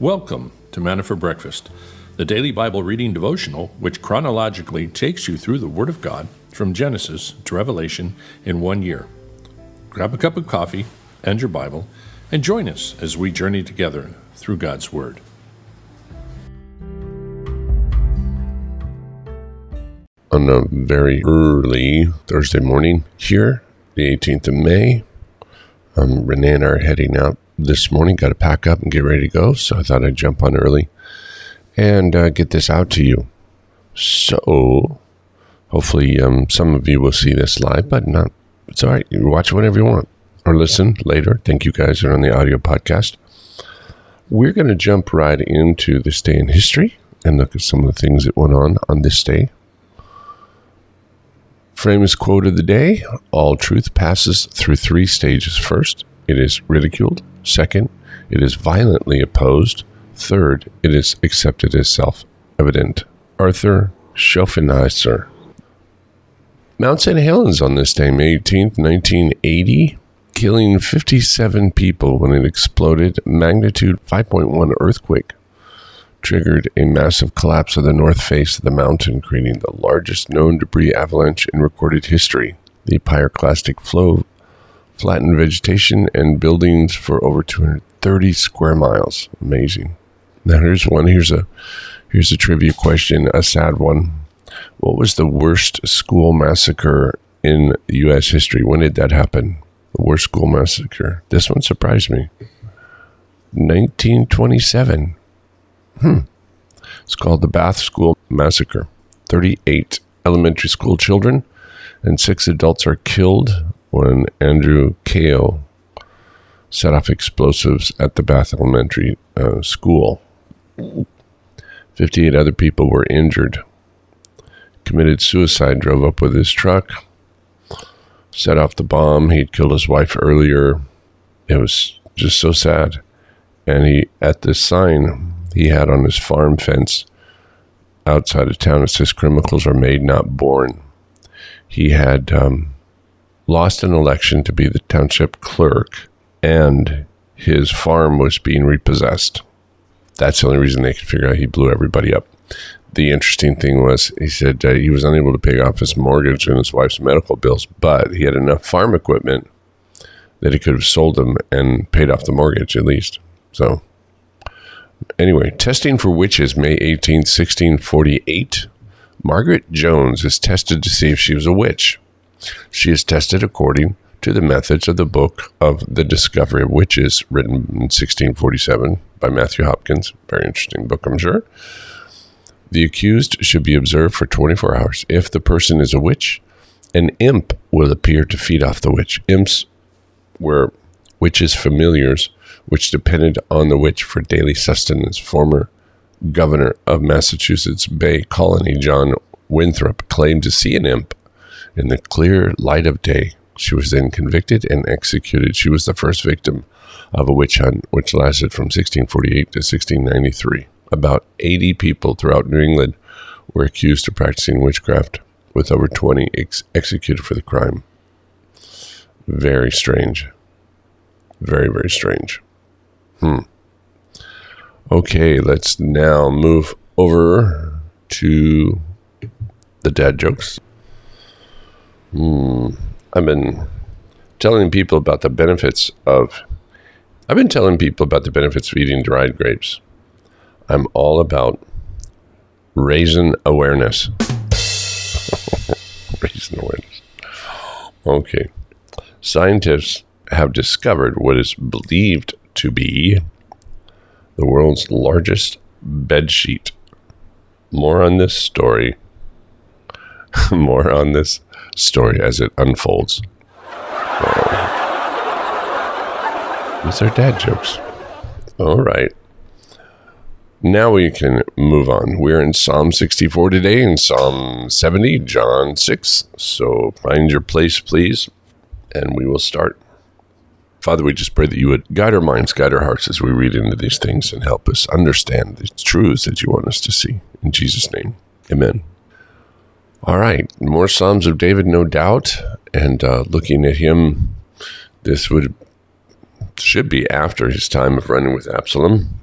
Welcome to Manna for Breakfast, the daily Bible reading devotional which chronologically takes you through the Word of God from Genesis to Revelation in one year. Grab a cup of coffee and your Bible and join us as we journey together through God's Word. On a very early Thursday morning here, the 18th of May, um, Renee and I are heading out this morning. Got to pack up and get ready to go. So I thought I'd jump on early and uh, get this out to you. So hopefully um, some of you will see this live, but not. It's all right. You watch whenever you want or listen later. Thank you guys are on the audio podcast. We're going to jump right into this day in history and look at some of the things that went on on this day. Famous quote of the day All truth passes through three stages. First, it is ridiculed. Second, it is violently opposed. Third, it is accepted as self evident. Arthur Schopenhauer. Mount St. Helens on this day, May 18th, 1980, killing 57 people when it exploded. Magnitude 5.1 earthquake triggered a massive collapse of the north face of the mountain, creating the largest known debris avalanche in recorded history. The pyroclastic flow flattened vegetation and buildings for over 230 square miles. Amazing. Now here's one. Here's a here's a trivia question, a sad one. What was the worst school massacre in U.S. history? When did that happen? The worst school massacre. This one surprised me. 1927. Hmm. It's called the Bath School Massacre. 38 elementary school children and six adults are killed when Andrew Kale set off explosives at the Bath Elementary uh, School. 58 other people were injured. Committed suicide, drove up with his truck, set off the bomb. He'd killed his wife earlier. It was just so sad. And he, at this sign he had on his farm fence outside of town, it says, Criminals are made, not born. He had um, lost an election to be the township clerk, and his farm was being repossessed. That's the only reason they could figure out he blew everybody up. The interesting thing was, he said uh, he was unable to pay off his mortgage and his wife's medical bills, but he had enough farm equipment that he could have sold them and paid off the mortgage at least. So, anyway, testing for witches, May 18, 1648. Margaret Jones is tested to see if she was a witch. She is tested according to the methods of the book of the Discovery of Witches, written in 1647 by Matthew Hopkins. Very interesting book, I'm sure. The accused should be observed for 24 hours. If the person is a witch, an imp will appear to feed off the witch. Imps were witches' familiars, which depended on the witch for daily sustenance. Former governor of Massachusetts Bay Colony, John Winthrop, claimed to see an imp in the clear light of day. She was then convicted and executed. She was the first victim of a witch hunt, which lasted from 1648 to 1693. About 80 people throughout New England were accused of practicing witchcraft, with over 20 ex- executed for the crime. Very strange. Very, very strange. Hmm. Okay, let's now move over to the dad jokes. Hmm. I've been telling people about the benefits of. I've been telling people about the benefits of eating dried grapes. I'm all about raising awareness. raising awareness. Okay. Scientists have discovered what is believed to be the world's largest bed sheet. More on this story. More on this story as it unfolds. Uh, these are dad jokes. All right. Now we can move on. We're in Psalm 64 today and Psalm 70, John 6. So find your place, please, and we will start. Father, we just pray that you would guide our minds, guide our hearts as we read into these things and help us understand the truths that you want us to see. In Jesus' name, amen. All right, more Psalms of David, no doubt. And uh, looking at him, this would should be after his time of running with Absalom.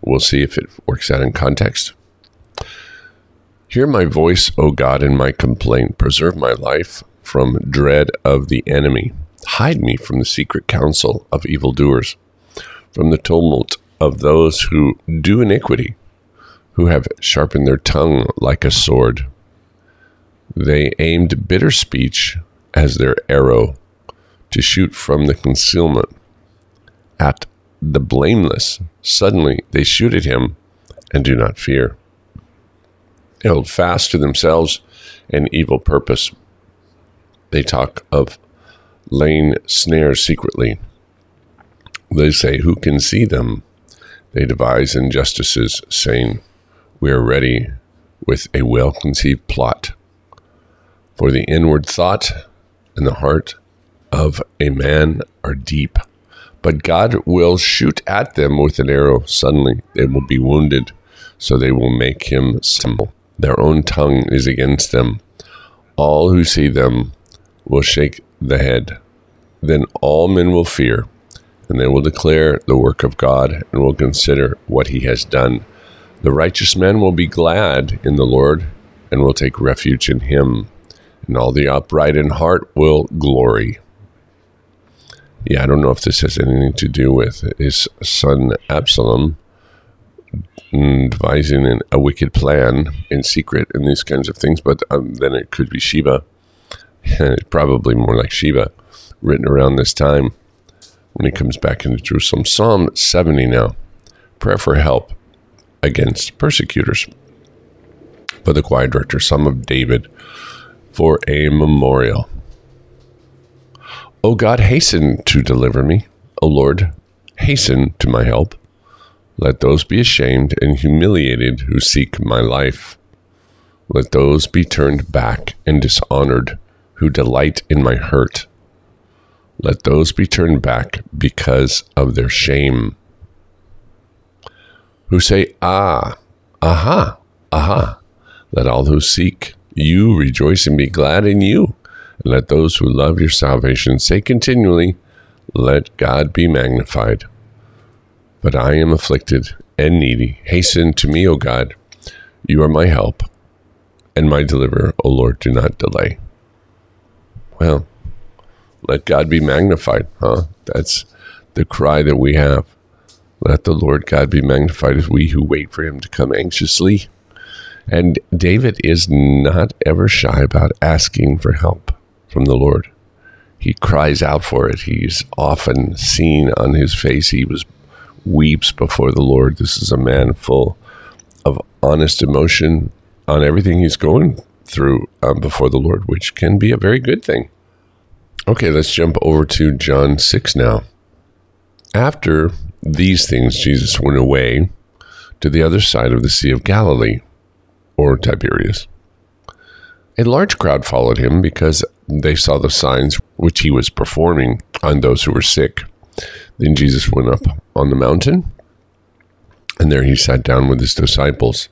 We'll see if it works out in context. Hear my voice, O God, in my complaint. Preserve my life from dread of the enemy. Hide me from the secret counsel of evildoers, from the tumult of those who do iniquity, who have sharpened their tongue like a sword. They aimed bitter speech as their arrow to shoot from the concealment at the blameless. Suddenly they shoot at him and do not fear. They hold fast to themselves an evil purpose. They talk of laying snares secretly. They say, Who can see them? They devise injustices, saying, We are ready with a well conceived plot. For the inward thought and the heart of a man are deep. But God will shoot at them with an arrow. Suddenly they will be wounded, so they will make him stumble. Their own tongue is against them. All who see them will shake the head. Then all men will fear, and they will declare the work of God and will consider what he has done. The righteous man will be glad in the Lord and will take refuge in him, and all the upright in heart will glory. Yeah, I don't know if this has anything to do with his son Absalom devising a wicked plan in secret and these kinds of things, but um, then it could be Sheba, probably more like Sheba, written around this time when he comes back into Jerusalem. Psalm 70 now prayer for help against persecutors. For the choir director, Psalm of David for a memorial. O God, hasten to deliver me. O Lord, hasten to my help. Let those be ashamed and humiliated who seek my life. Let those be turned back and dishonored who delight in my hurt. Let those be turned back because of their shame. Who say, Ah, aha, aha. Let all who seek you rejoice and be glad in you. And let those who love your salvation say continually, Let God be magnified. But I am afflicted and needy. Hasten to me, O God. You are my help and my deliverer. O Lord, do not delay. Well, let God be magnified, huh? That's the cry that we have. Let the Lord God be magnified as we who wait for him to come anxiously. And David is not ever shy about asking for help from the Lord. He cries out for it. He's often seen on his face. He was weeps before the Lord. This is a man full of honest emotion on everything he's going through um, before the Lord, which can be a very good thing. Okay, let's jump over to John 6 now. After these things, Jesus went away to the other side of the Sea of Galilee, or Tiberias. A large crowd followed him because they saw the signs which he was performing on those who were sick. Then Jesus went up on the mountain, and there he sat down with his disciples.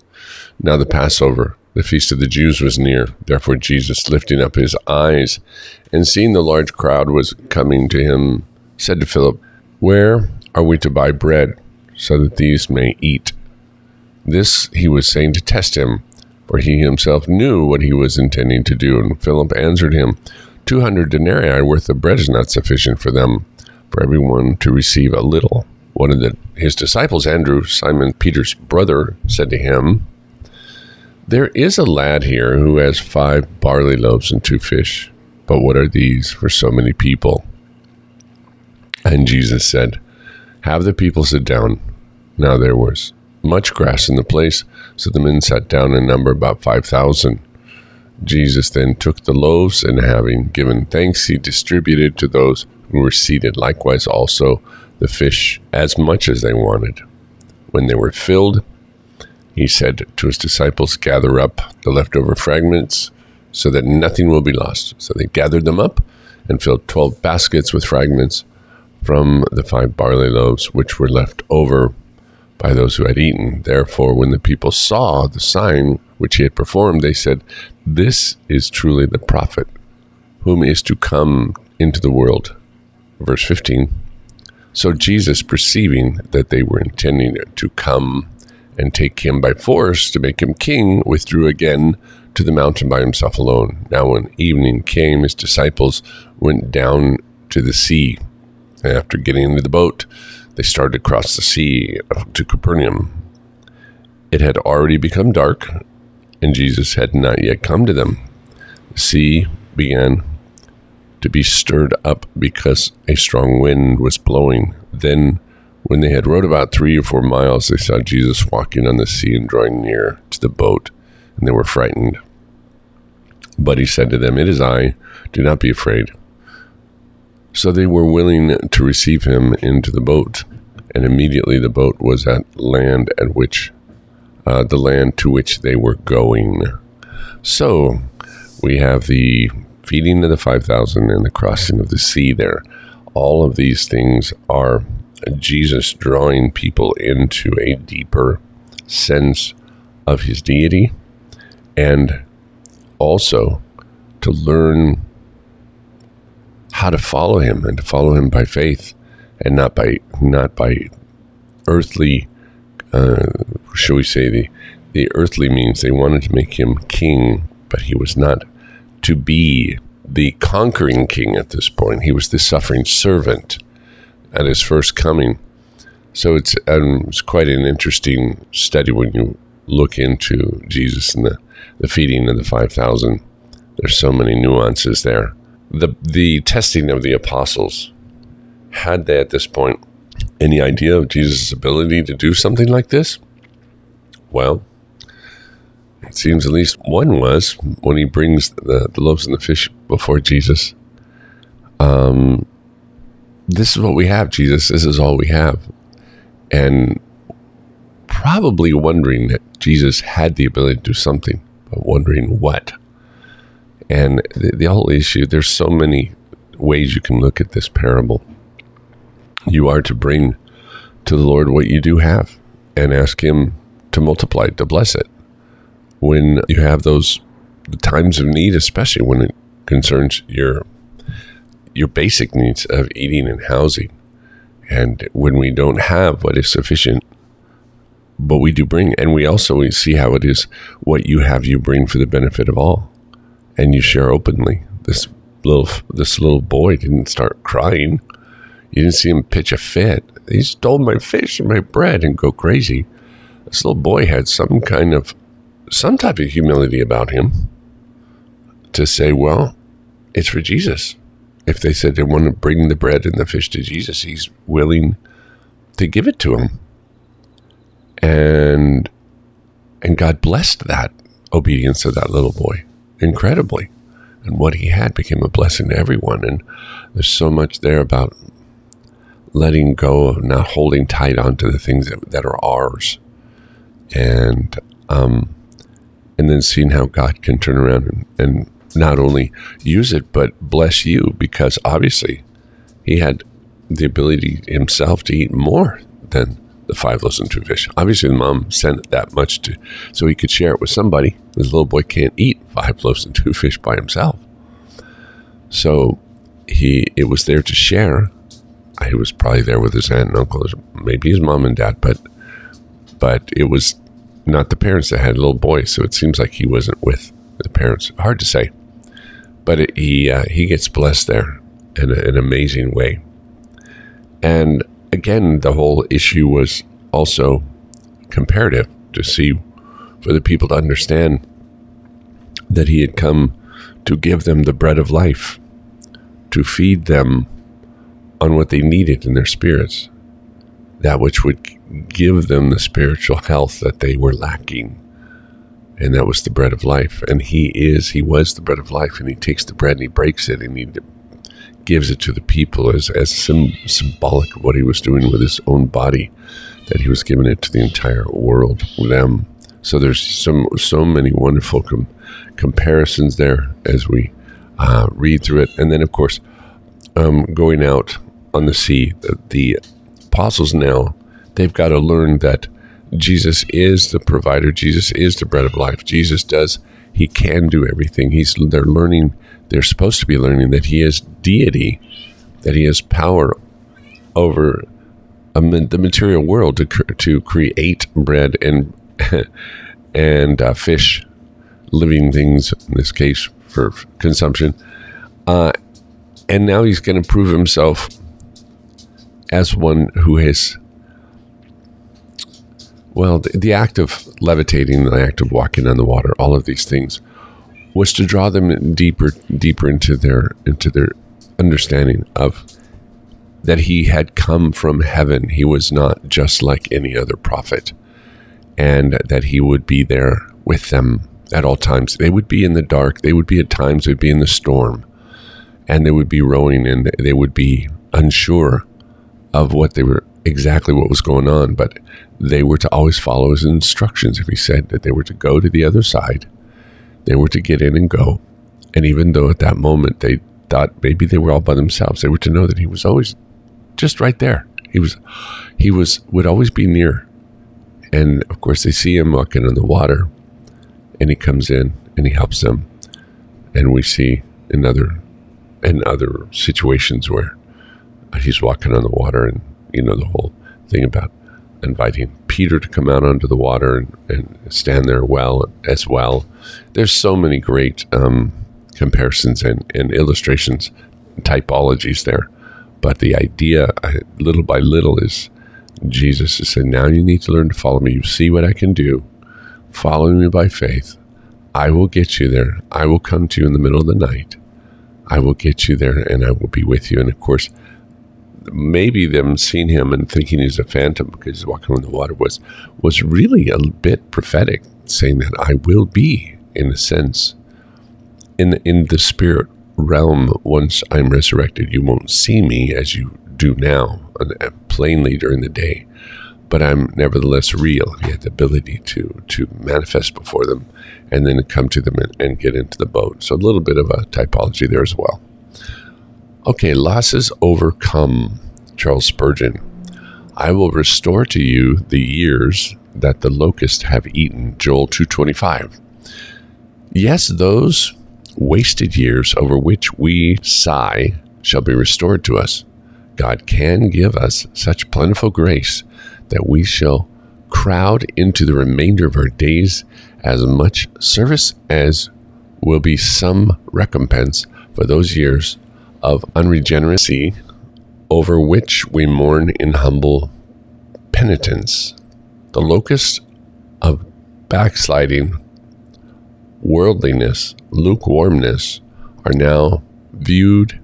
Now the Passover, the feast of the Jews, was near. Therefore Jesus, lifting up his eyes and seeing the large crowd was coming to him, said to Philip, Where are we to buy bread so that these may eat? This he was saying to test him, for he himself knew what he was intending to do. And Philip answered him, Two hundred denarii worth of bread is not sufficient for them for everyone to receive a little. One of the, his disciples, Andrew, Simon Peter's brother, said to him, There is a lad here who has five barley loaves and two fish, but what are these for so many people? And Jesus said, Have the people sit down. Now there was much grass in the place, so the men sat down in number about five thousand. Jesus then took the loaves, and having given thanks, he distributed to those who were seated, likewise also the fish, as much as they wanted. When they were filled, he said to his disciples, Gather up the leftover fragments so that nothing will be lost. So they gathered them up and filled twelve baskets with fragments from the five barley loaves which were left over by those who had eaten. Therefore, when the people saw the sign which he had performed, they said, This is truly the prophet whom is to come into the world. Verse 15 So Jesus, perceiving that they were intending to come and take him by force to make him king, withdrew again to the mountain by himself alone. Now, when evening came, his disciples went down to the sea. And after getting into the boat, they started across the sea uh, to Capernaum. It had already become dark, and Jesus had not yet come to them. The sea began to be stirred up because a strong wind was blowing. Then, when they had rowed about three or four miles, they saw Jesus walking on the sea and drawing near to the boat, and they were frightened. But he said to them, It is I, do not be afraid. So they were willing to receive him into the boat, and immediately the boat was at land at which uh, the land to which they were going. So we have the feeding of the 5,000 and the crossing of the sea there. All of these things are Jesus drawing people into a deeper sense of his deity and also to learn how to follow him and to follow him by faith and not by not by earthly uh, shall we say the the earthly means they wanted to make him king but he was not to be the conquering king at this point. He was the suffering servant at his first coming. So it's, um, it's quite an interesting study when you look into Jesus and the, the feeding of the 5,000. There's so many nuances there. The, the testing of the apostles, had they at this point any idea of Jesus' ability to do something like this? Well, it seems at least one was when he brings the, the loaves and the fish before Jesus. Um, this is what we have, Jesus. This is all we have. And probably wondering that Jesus had the ability to do something, but wondering what. And the, the whole issue, there's so many ways you can look at this parable. You are to bring to the Lord what you do have and ask Him to multiply, to bless it when you have those times of need, especially when it concerns your your basic needs of eating and housing. And when we don't have what is sufficient, but we do bring, and we also see how it is what you have, you bring for the benefit of all, and you share openly. This little this little boy didn't start crying. You didn't see him pitch a fit. He stole my fish and my bread and go crazy. This little boy had some kind of some type of humility about him to say, well, it's for Jesus. If they said they want to bring the bread and the fish to Jesus, he's willing to give it to him. And and God blessed that obedience of that little boy incredibly. And what he had became a blessing to everyone. And there's so much there about letting go of not holding tight onto the things that, that are ours. And um, and then seeing how God can turn around and, and not only use it, but bless you because obviously he had the ability himself to eat more than the five loaves and two fish. Obviously, the mom sent that much to so he could share it with somebody. His little boy can't eat five loaves and two fish by himself. So he it was there to share. He was probably there with his aunt and uncle, maybe his mom and dad, but but it was not the parents that had a little boys, so it seems like he wasn't with the parents. Hard to say, but it, he uh, he gets blessed there in a, an amazing way. And again, the whole issue was also comparative to see for the people to understand that he had come to give them the bread of life, to feed them on what they needed in their spirits, that which would give them the spiritual health that they were lacking. And that was the bread of life. And He is, He was the bread of life. And He takes the bread and He breaks it and He gives it to the people as, as sim- symbolic of what He was doing with His own body, that He was giving it to the entire world, them. So there's some so many wonderful com- comparisons there as we uh, read through it. And then, of course, um, going out on the sea, the, the apostles now they've got to learn that Jesus is the provider. Jesus is the bread of life. Jesus does. He can do everything. He's. They're learning. They're supposed to be learning that He is deity, that He has power over the material world to to create bread and and uh, fish, living things in this case for consumption. Uh, and now he's going to prove himself as one who has well the, the, act of levitating the act of walking on the water all of these things was to draw them deeper deeper into their into their understanding of that he had come from heaven. He was not just like any other prophet and that he would be there with them at all times. They would be in the dark. They would be at times. They'd be in the storm. And they would be rowing and they would be unsure of what they were exactly what was going on, but they were to always follow his instructions. If he said that they were to go to the other side, they were to get in and go. And even though at that moment they thought maybe they were all by themselves, they were to know that he was always just right there. He was, he was, would always be near. And of course, they see him walking on the water, and he comes in and he helps them. And we see another and other situations where he's walking on the water and you know the whole thing about inviting Peter to come out onto the water and, and stand there well as well. There's so many great um, comparisons and, and, illustrations, typologies there. But the idea, little by little, is Jesus is saying, now you need to learn to follow me. You see what I can do. Follow me by faith. I will get you there. I will come to you in the middle of the night. I will get you there and I will be with you. And of course, maybe them seeing him and thinking he's a phantom because he's walking on the water was was really a bit prophetic, saying that I will be, in a sense, in the, in the spirit realm once I'm resurrected. You won't see me as you do now, uh, plainly during the day, but I'm nevertheless real. He had the ability to to manifest before them and then come to them and, and get into the boat. So a little bit of a typology there as well. Okay, losses overcome. Charles Spurgeon. I will restore to you the years that the locusts have eaten. Joel 225. Yes, those wasted years over which we sigh shall be restored to us. God can give us such plentiful grace that we shall crowd into the remainder of our days as much service as will be some recompense for those years of unregeneracy over which we mourn in humble penitence. The locust of backsliding, worldliness, lukewarmness are now viewed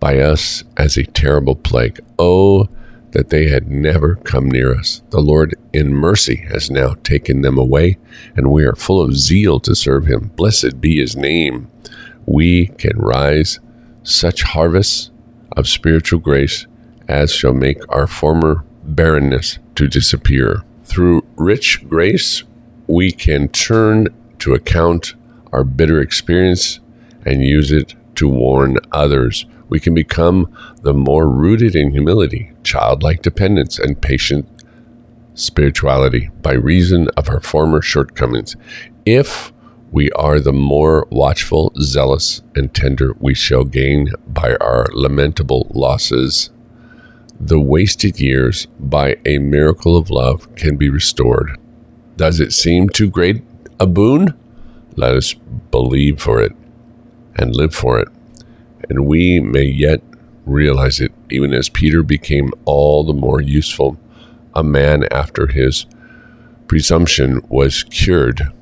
by us as a terrible plague. Oh, that they had never come near us. The Lord, in mercy, has now taken them away, and we are full of zeal to serve him. Blessed be his name. We can rise such harvests of spiritual grace as shall make our former barrenness to disappear. Through rich grace, we can turn to account our bitter experience and use it to warn others we can become the more rooted in humility, childlike dependence, and patient spirituality by reason of our former shortcomings. If we are the more watchful, zealous, and tender, we shall gain by our lamentable losses. The wasted years, by a miracle of love, can be restored. Does it seem too great a boon? Let us believe for it and live for it and we may yet realize it even as Peter became all the more useful. A man after his presumption was cured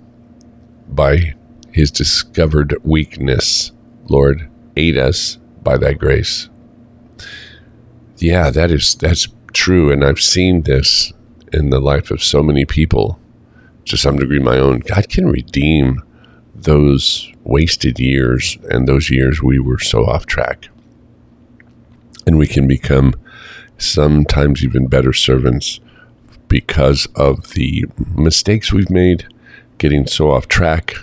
by his discovered weakness. Lord, aid us by thy grace. Yeah, that is that's true and I've seen this in the life of so many people to some degree my own. God can redeem those wasted years and those years we were so off track. And we can become sometimes even better servants because of the mistakes we've made, getting so off track.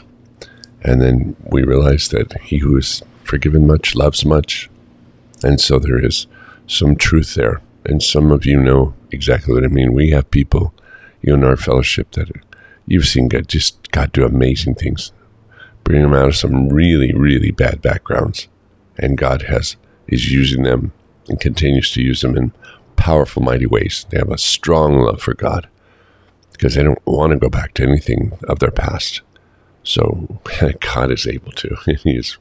And then we realize that he who is forgiven much loves much. And so there is some truth there. And some of you know exactly what I mean. We have people, you know, in our fellowship that you've seen God just God do amazing things bringing them out of some really, really bad backgrounds. And God has is using them and continues to use them in powerful, mighty ways. They have a strong love for God because they don't want to go back to anything of their past. So God is able to. He is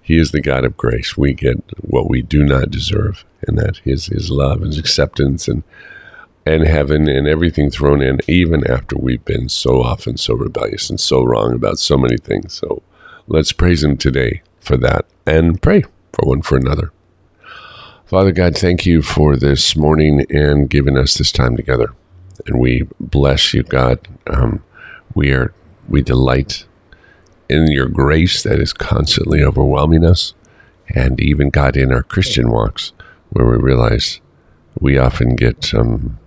He is the God of grace. We get what we do not deserve, and that is His love, His acceptance, and and heaven and everything thrown in, even after we've been so often so rebellious and so wrong about so many things. So let's praise Him today for that and pray for one for another. Father God, thank you for this morning and giving us this time together. And we bless you, God. Um, we are we delight in your grace that is constantly overwhelming us, and even God in our Christian walks, where we realize we often get um,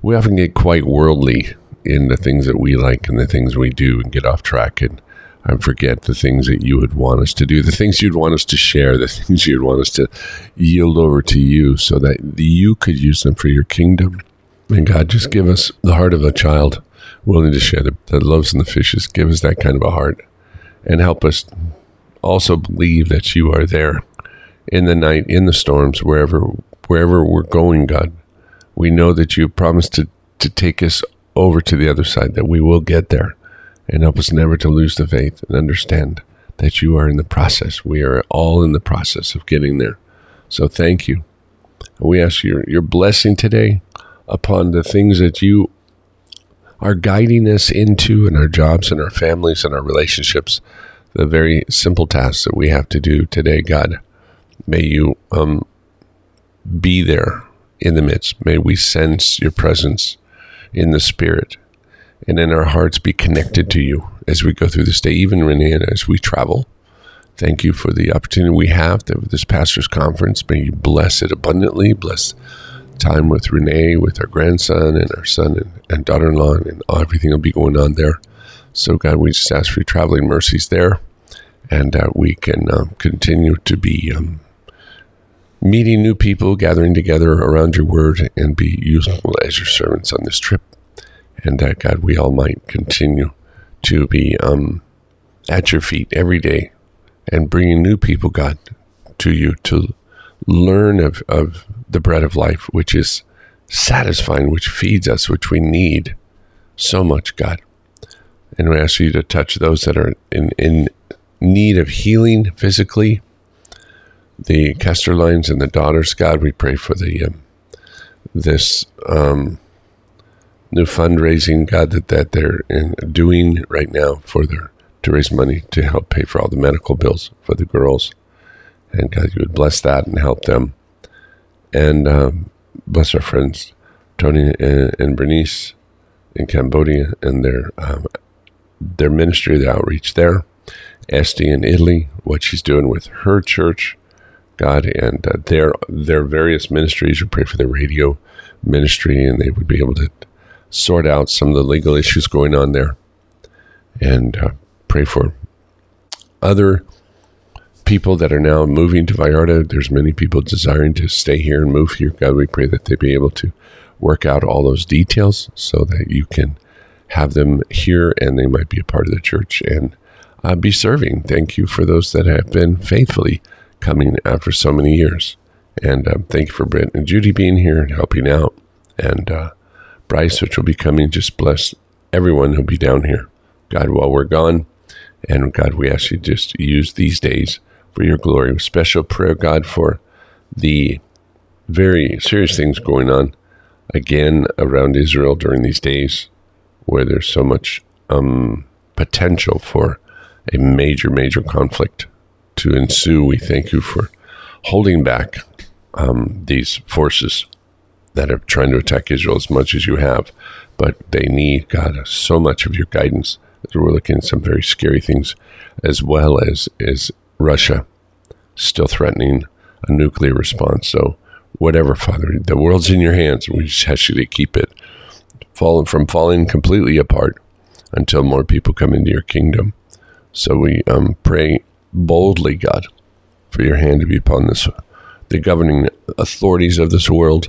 we often get quite worldly in the things that we like and the things we do, and get off track and and forget the things that you would want us to do, the things you'd want us to share, the things you'd want us to yield over to you so that you could use them for your kingdom. And God, just give us the heart of a child willing to share the, the loaves and the fishes. Give us that kind of a heart and help us also believe that you are there in the night, in the storms, wherever wherever we're going, God. We know that you promised to, to take us over to the other side, that we will get there and help us never to lose the faith and understand that you are in the process. We are all in the process of getting there. So thank you. We ask your, your blessing today upon the things that you are guiding us into in our jobs and our families and our relationships, the very simple tasks that we have to do today, God. May you um, be there in the midst. May we sense your presence in the spirit and in our hearts be connected to you as we go through this day, even Renee, as we travel. Thank you for the opportunity we have to this pastor's conference. May you bless it abundantly. Bless time with Renee, with our grandson and our son and, and daughter in law, and everything will be going on there. So, God, we just ask for your traveling mercies there, and that we can uh, continue to be um, meeting new people, gathering together around your word, and be useful as your servants on this trip. And that, God, we all might continue to be um, at your feet every day and bringing new people, God, to you to learn of, of the bread of life, which is satisfying, which feeds us, which we need so much, God. And we ask you to touch those that are in, in need of healing physically, the Kesterlines and the daughters, God. We pray for the um, this um, new fundraising, God, that, that they're in, doing right now for their to raise money to help pay for all the medical bills for the girls. And God, you would bless that and help them. And um, bless our friends, Tony and, and, Bernice in Cambodia and their um, their ministry, the outreach there. Esty in Italy, what she's doing with her church, God, and uh, their their various ministries. You pray for their radio ministry, and they would be able to sort out some of the legal issues going on there, and uh, pray for other people that are now moving to Vallarta. There's many people desiring to stay here and move here. God, we pray that they be able to work out all those details so that you can have them here and they might be a part of the church and uh, be serving. Thank you for those that have been faithfully coming after so many years. And um, thank you for Brent and Judy being here and helping out. And uh, Bryce, which will be coming, just bless everyone who'll be down here. God, while we're gone, and God, we ask you just use these days for your glory. Special prayer, God, for the very serious things going on again around Israel during these days where there's so much um, potential for a major, major conflict to ensue. We thank you for holding back um, these forces that are trying to attack Israel as much as you have, but they need, God, so much of your guidance. We're looking at some very scary things, as well as, as Russia still threatening a nuclear response. So, whatever, Father, the world's in your hands. We just ask you to keep it falling from falling completely apart until more people come into your kingdom. So we um, pray boldly, God, for your hand to be upon this, the governing authorities of this world,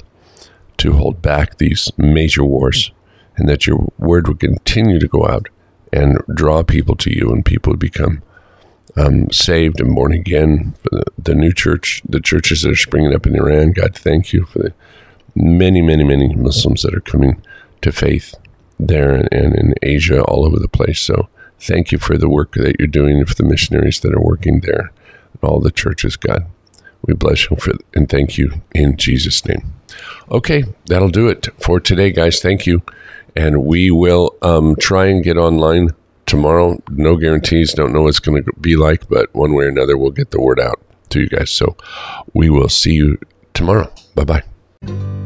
to hold back these major wars, and that your word would continue to go out and draw people to you, and people would become um, saved and born again, for the, the new church, the churches that are springing up in Iran. God, thank you for the many, many, many Muslims that are coming to faith there and, and in Asia, all over the place. So thank you for the work that you're doing for the missionaries that are working there and all the churches, God. We bless you for and thank you in Jesus' name. Okay, that'll do it for today, guys. Thank you. And we will um, try and get online tomorrow. No guarantees. Don't know what it's going to be like, but one way or another, we'll get the word out to you guys. So we will see you tomorrow. Bye bye.